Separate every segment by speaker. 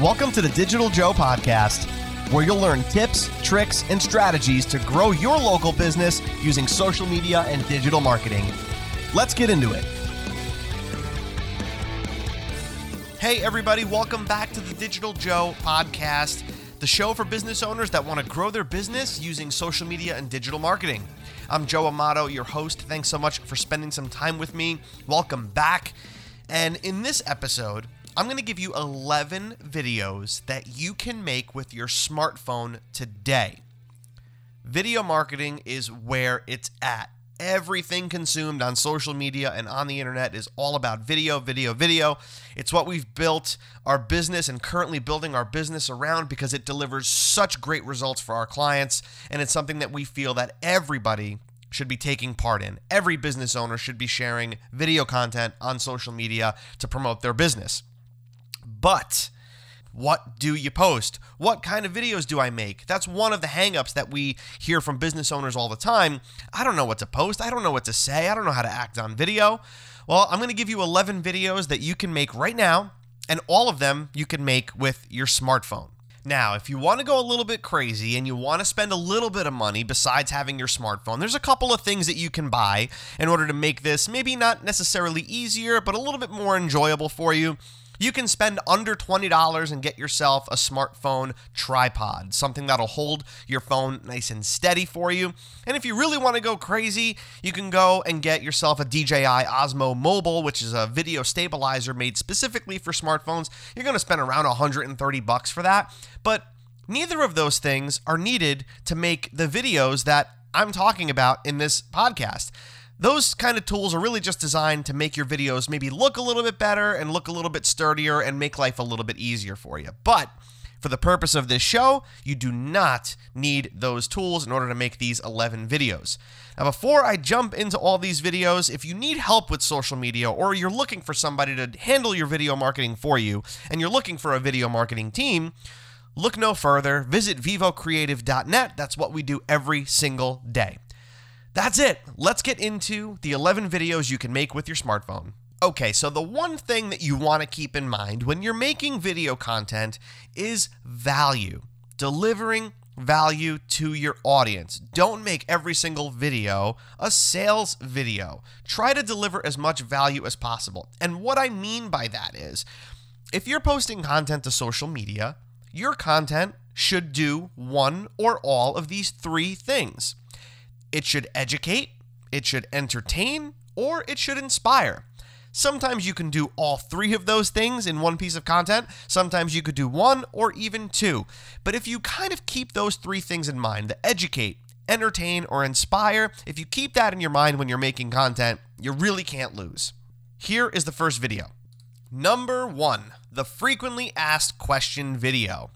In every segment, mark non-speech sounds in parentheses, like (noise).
Speaker 1: Welcome to the Digital Joe podcast, where you'll learn tips, tricks, and strategies to grow your local business using social media and digital marketing. Let's get into it. Hey, everybody, welcome back to the Digital Joe podcast, the show for business owners that want to grow their business using social media and digital marketing. I'm Joe Amato, your host. Thanks so much for spending some time with me. Welcome back. And in this episode, I'm going to give you 11 videos that you can make with your smartphone today. Video marketing is where it's at. Everything consumed on social media and on the internet is all about video, video, video. It's what we've built our business and currently building our business around because it delivers such great results for our clients. And it's something that we feel that everybody should be taking part in. Every business owner should be sharing video content on social media to promote their business. But what do you post? What kind of videos do I make? That's one of the hangups that we hear from business owners all the time. I don't know what to post. I don't know what to say. I don't know how to act on video. Well, I'm going to give you 11 videos that you can make right now, and all of them you can make with your smartphone. Now, if you want to go a little bit crazy and you want to spend a little bit of money besides having your smartphone, there's a couple of things that you can buy in order to make this maybe not necessarily easier, but a little bit more enjoyable for you. You can spend under $20 and get yourself a smartphone tripod, something that'll hold your phone nice and steady for you. And if you really want to go crazy, you can go and get yourself a DJI Osmo Mobile, which is a video stabilizer made specifically for smartphones. You're going to spend around 130 bucks for that, but neither of those things are needed to make the videos that I'm talking about in this podcast those kind of tools are really just designed to make your videos maybe look a little bit better and look a little bit sturdier and make life a little bit easier for you. But for the purpose of this show, you do not need those tools in order to make these 11 videos. Now, before I jump into all these videos, if you need help with social media or you're looking for somebody to handle your video marketing for you and you're looking for a video marketing team, look no further. Visit vivocreative.net. That's what we do every single day. That's it. Let's get into the 11 videos you can make with your smartphone. Okay, so the one thing that you want to keep in mind when you're making video content is value. Delivering value to your audience. Don't make every single video a sales video. Try to deliver as much value as possible. And what I mean by that is if you're posting content to social media, your content should do one or all of these three things. It should educate, it should entertain, or it should inspire. Sometimes you can do all three of those things in one piece of content. Sometimes you could do one or even two. But if you kind of keep those three things in mind the educate, entertain, or inspire if you keep that in your mind when you're making content, you really can't lose. Here is the first video. Number one, the frequently asked question video.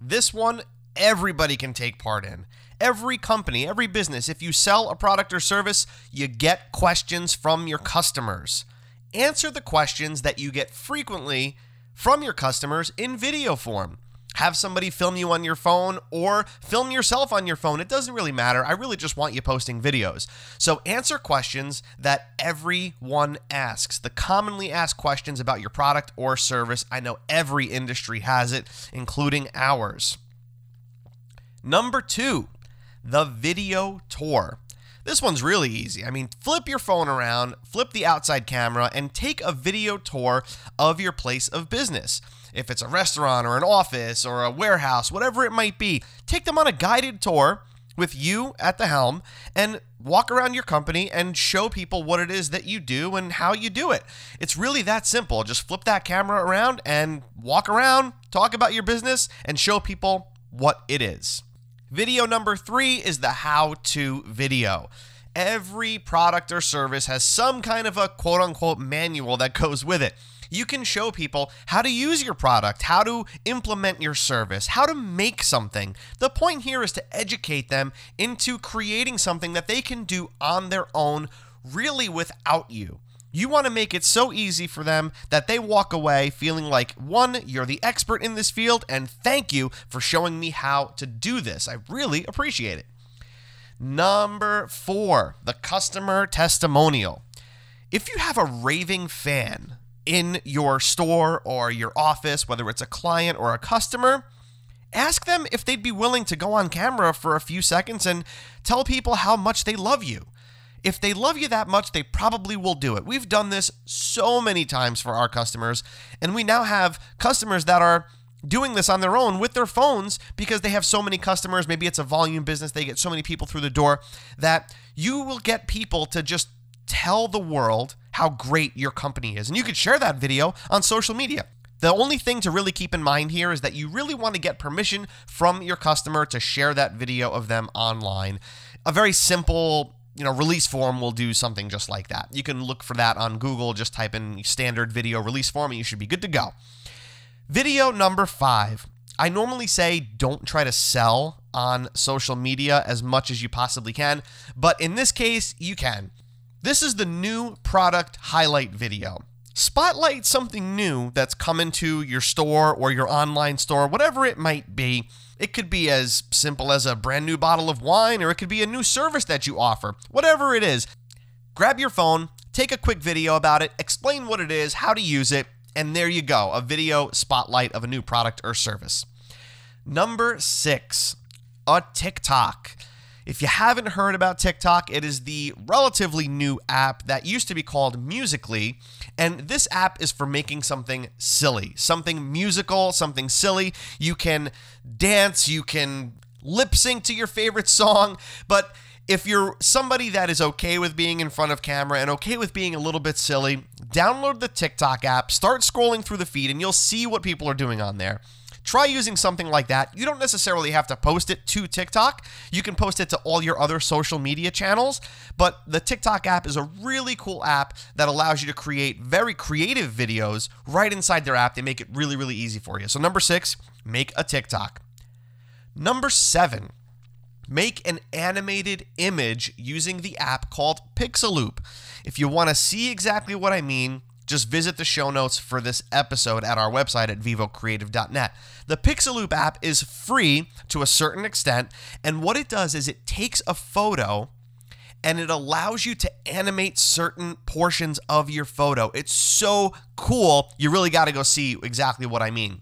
Speaker 1: This one everybody can take part in every company, every business, if you sell a product or service, you get questions from your customers. Answer the questions that you get frequently from your customers in video form. Have somebody film you on your phone or film yourself on your phone. It doesn't really matter. I really just want you posting videos. So answer questions that everyone asks. The commonly asked questions about your product or service. I know every industry has it, including ours. Number two, the video tour. This one's really easy. I mean, flip your phone around, flip the outside camera, and take a video tour of your place of business. If it's a restaurant or an office or a warehouse, whatever it might be, take them on a guided tour with you at the helm and walk around your company and show people what it is that you do and how you do it. It's really that simple. Just flip that camera around and walk around, talk about your business, and show people what it is. Video number three is the how to video. Every product or service has some kind of a quote unquote manual that goes with it. You can show people how to use your product, how to implement your service, how to make something. The point here is to educate them into creating something that they can do on their own, really without you. You want to make it so easy for them that they walk away feeling like, one, you're the expert in this field, and thank you for showing me how to do this. I really appreciate it. Number four, the customer testimonial. If you have a raving fan in your store or your office, whether it's a client or a customer, ask them if they'd be willing to go on camera for a few seconds and tell people how much they love you. If they love you that much, they probably will do it. We've done this so many times for our customers, and we now have customers that are doing this on their own with their phones because they have so many customers. Maybe it's a volume business, they get so many people through the door that you will get people to just tell the world how great your company is. And you could share that video on social media. The only thing to really keep in mind here is that you really want to get permission from your customer to share that video of them online. A very simple you know, release form will do something just like that. You can look for that on Google, just type in standard video release form and you should be good to go. Video number five. I normally say don't try to sell on social media as much as you possibly can, but in this case, you can. This is the new product highlight video. Spotlight something new that's coming to your store or your online store, whatever it might be. It could be as simple as a brand new bottle of wine, or it could be a new service that you offer. Whatever it is, grab your phone, take a quick video about it, explain what it is, how to use it, and there you go a video spotlight of a new product or service. Number six, a TikTok. If you haven't heard about TikTok, it is the relatively new app that used to be called Musical.ly. And this app is for making something silly, something musical, something silly. You can dance, you can lip sync to your favorite song, but if you're somebody that is okay with being in front of camera and okay with being a little bit silly, download the TikTok app, start scrolling through the feed, and you'll see what people are doing on there. Try using something like that. You don't necessarily have to post it to TikTok. You can post it to all your other social media channels, but the TikTok app is a really cool app that allows you to create very creative videos right inside their app. They make it really, really easy for you. So, number six, make a TikTok. Number seven, make an animated image using the app called Pixaloop. If you want to see exactly what I mean, just visit the show notes for this episode at our website at vivocreative.net. The Pixaloop app is free to a certain extent, and what it does is it takes a photo and it allows you to animate certain portions of your photo. It's so cool. You really got to go see exactly what I mean.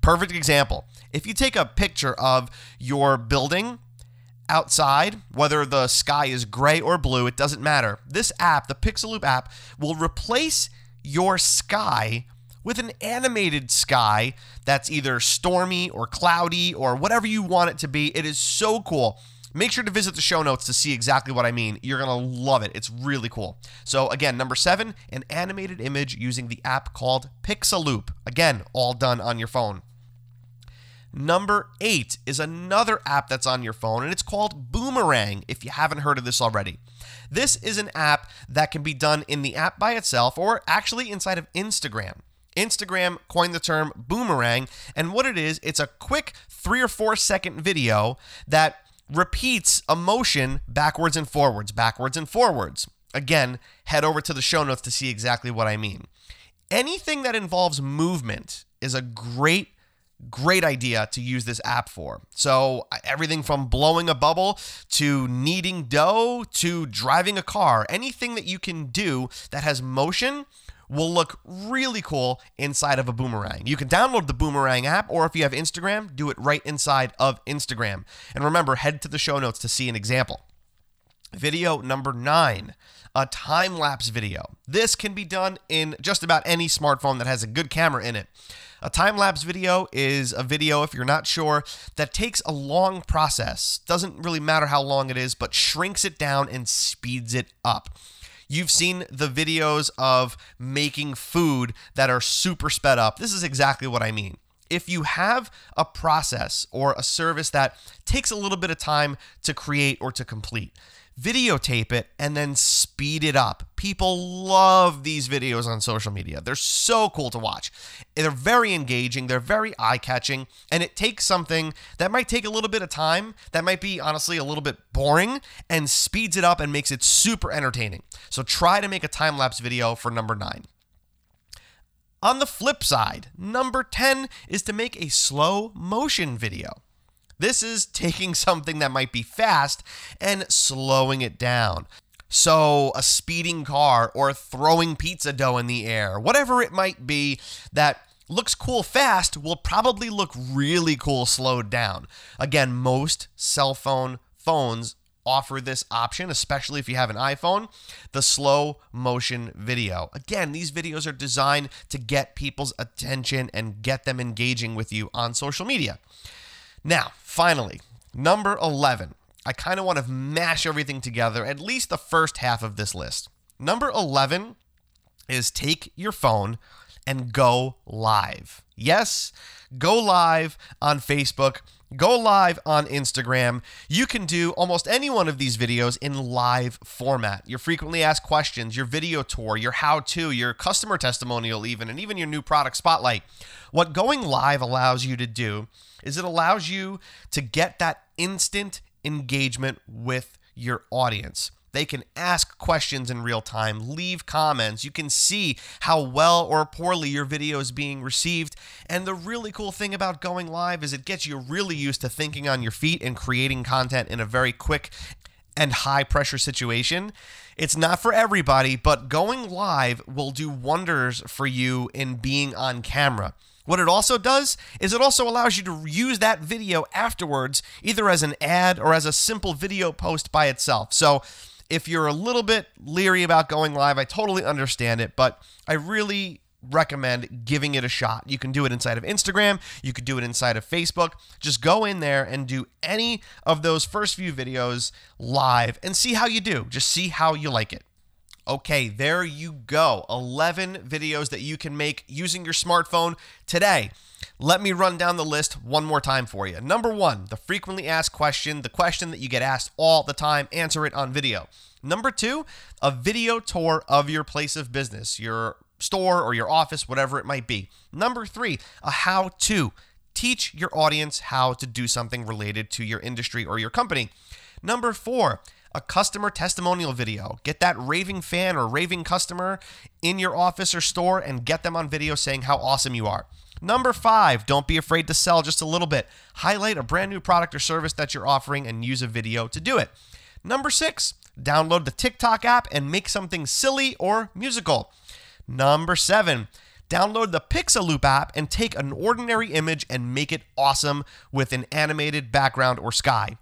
Speaker 1: Perfect example. If you take a picture of your building outside, whether the sky is gray or blue, it doesn't matter. This app, the Pixaloop app, will replace your sky with an animated sky that's either stormy or cloudy or whatever you want it to be. It is so cool. Make sure to visit the show notes to see exactly what I mean. You're going to love it. It's really cool. So, again, number seven, an animated image using the app called Pixaloop. Again, all done on your phone. Number eight is another app that's on your phone, and it's called Boomerang, if you haven't heard of this already. This is an app that can be done in the app by itself or actually inside of Instagram. Instagram coined the term boomerang, and what it is, it's a quick three or four second video that repeats a motion backwards and forwards, backwards and forwards. Again, head over to the show notes to see exactly what I mean. Anything that involves movement is a great great idea to use this app for. So, everything from blowing a bubble to kneading dough to driving a car, anything that you can do that has motion will look really cool inside of a boomerang. You can download the boomerang app, or if you have Instagram, do it right inside of Instagram. And remember, head to the show notes to see an example. Video number nine a time lapse video. This can be done in just about any smartphone that has a good camera in it. A time lapse video is a video, if you're not sure, that takes a long process. Doesn't really matter how long it is, but shrinks it down and speeds it up. You've seen the videos of making food that are super sped up. This is exactly what I mean. If you have a process or a service that takes a little bit of time to create or to complete, videotape it, and then speed it up. People love these videos on social media. They're so cool to watch. They're very engaging, they're very eye catching, and it takes something that might take a little bit of time, that might be honestly a little bit boring, and speeds it up and makes it super entertaining. So try to make a time lapse video for number nine. On the flip side, number 10 is to make a slow motion video. This is taking something that might be fast and slowing it down. So, a speeding car or throwing pizza dough in the air, whatever it might be that looks cool fast will probably look really cool slowed down. Again, most cell phone phones offer this option, especially if you have an iPhone, the slow motion video. Again, these videos are designed to get people's attention and get them engaging with you on social media. Now, finally, number 11. I kind of want to mash everything together, at least the first half of this list. Number 11 is take your phone and go live. Yes, go live on Facebook Go live on Instagram. You can do almost any one of these videos in live format. Your frequently asked questions, your video tour, your how to, your customer testimonial, even, and even your new product spotlight. What going live allows you to do is it allows you to get that instant engagement with your audience. They can ask questions in real time, leave comments. You can see how well or poorly your video is being received. And the really cool thing about going live is it gets you really used to thinking on your feet and creating content in a very quick and high pressure situation. It's not for everybody, but going live will do wonders for you in being on camera. What it also does is it also allows you to use that video afterwards, either as an ad or as a simple video post by itself. So if you're a little bit leery about going live, I totally understand it, but I really recommend giving it a shot. You can do it inside of Instagram, you could do it inside of Facebook. Just go in there and do any of those first few videos live and see how you do. Just see how you like it. Okay, there you go. 11 videos that you can make using your smartphone today. Let me run down the list one more time for you. Number one, the frequently asked question, the question that you get asked all the time, answer it on video. Number two, a video tour of your place of business, your store or your office, whatever it might be. Number three, a how to. Teach your audience how to do something related to your industry or your company. Number four, a customer testimonial video. Get that raving fan or raving customer in your office or store and get them on video saying how awesome you are. Number five, don't be afraid to sell just a little bit. Highlight a brand new product or service that you're offering and use a video to do it. Number six, download the TikTok app and make something silly or musical. Number seven, download the Pixaloop app and take an ordinary image and make it awesome with an animated background or sky.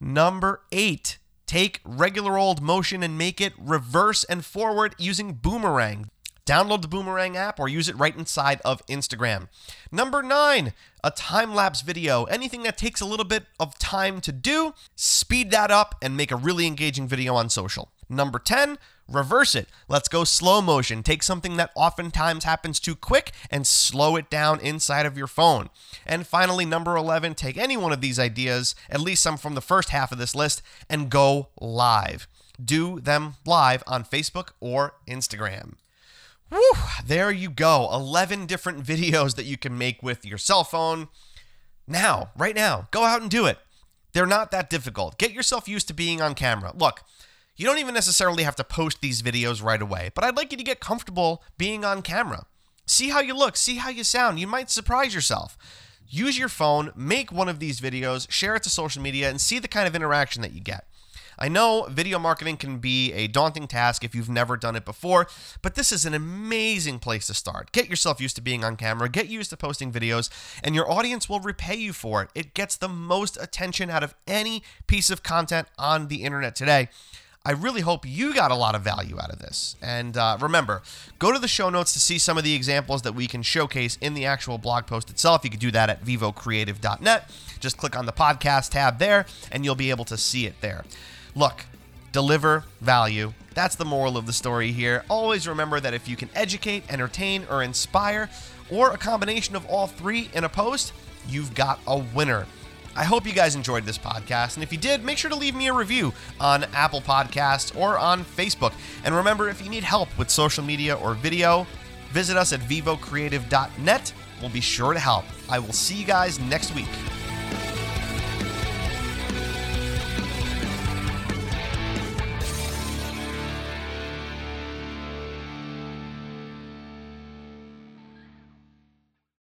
Speaker 1: Number eight, take regular old motion and make it reverse and forward using Boomerang. Download the Boomerang app or use it right inside of Instagram. Number nine, a time lapse video. Anything that takes a little bit of time to do, speed that up and make a really engaging video on social. Number 10, reverse it. Let's go slow motion. Take something that oftentimes happens too quick and slow it down inside of your phone. And finally, number 11, take any one of these ideas, at least some from the first half of this list, and go live. Do them live on Facebook or Instagram. Whew, there you go. 11 different (laughs) videos that you can make with your cell phone. Now, right now, go out and do it. They're not that difficult. Get yourself used to being on camera. Look, you don't even necessarily have to post these videos right away, but I'd like you to get comfortable being on camera. See how you look, see how you sound. You might surprise yourself. Use your phone, make one of these videos, share it to social media, and see the kind of interaction that you get. I know video marketing can be a daunting task if you've never done it before, but this is an amazing place to start. Get yourself used to being on camera, get used to posting videos, and your audience will repay you for it. It gets the most attention out of any piece of content on the internet today. I really hope you got a lot of value out of this. And uh, remember, go to the show notes to see some of the examples that we can showcase in the actual blog post itself. You can do that at vivocreative.net. Just click on the podcast tab there, and you'll be able to see it there. Look, deliver value. That's the moral of the story here. Always remember that if you can educate, entertain, or inspire, or a combination of all three in a post, you've got a winner. I hope you guys enjoyed this podcast, and if you did, make sure to leave me a review on Apple Podcasts or on Facebook. And remember, if you need help with social media or video, visit us at vivocreative.net. We'll be sure to help. I will see you guys next week.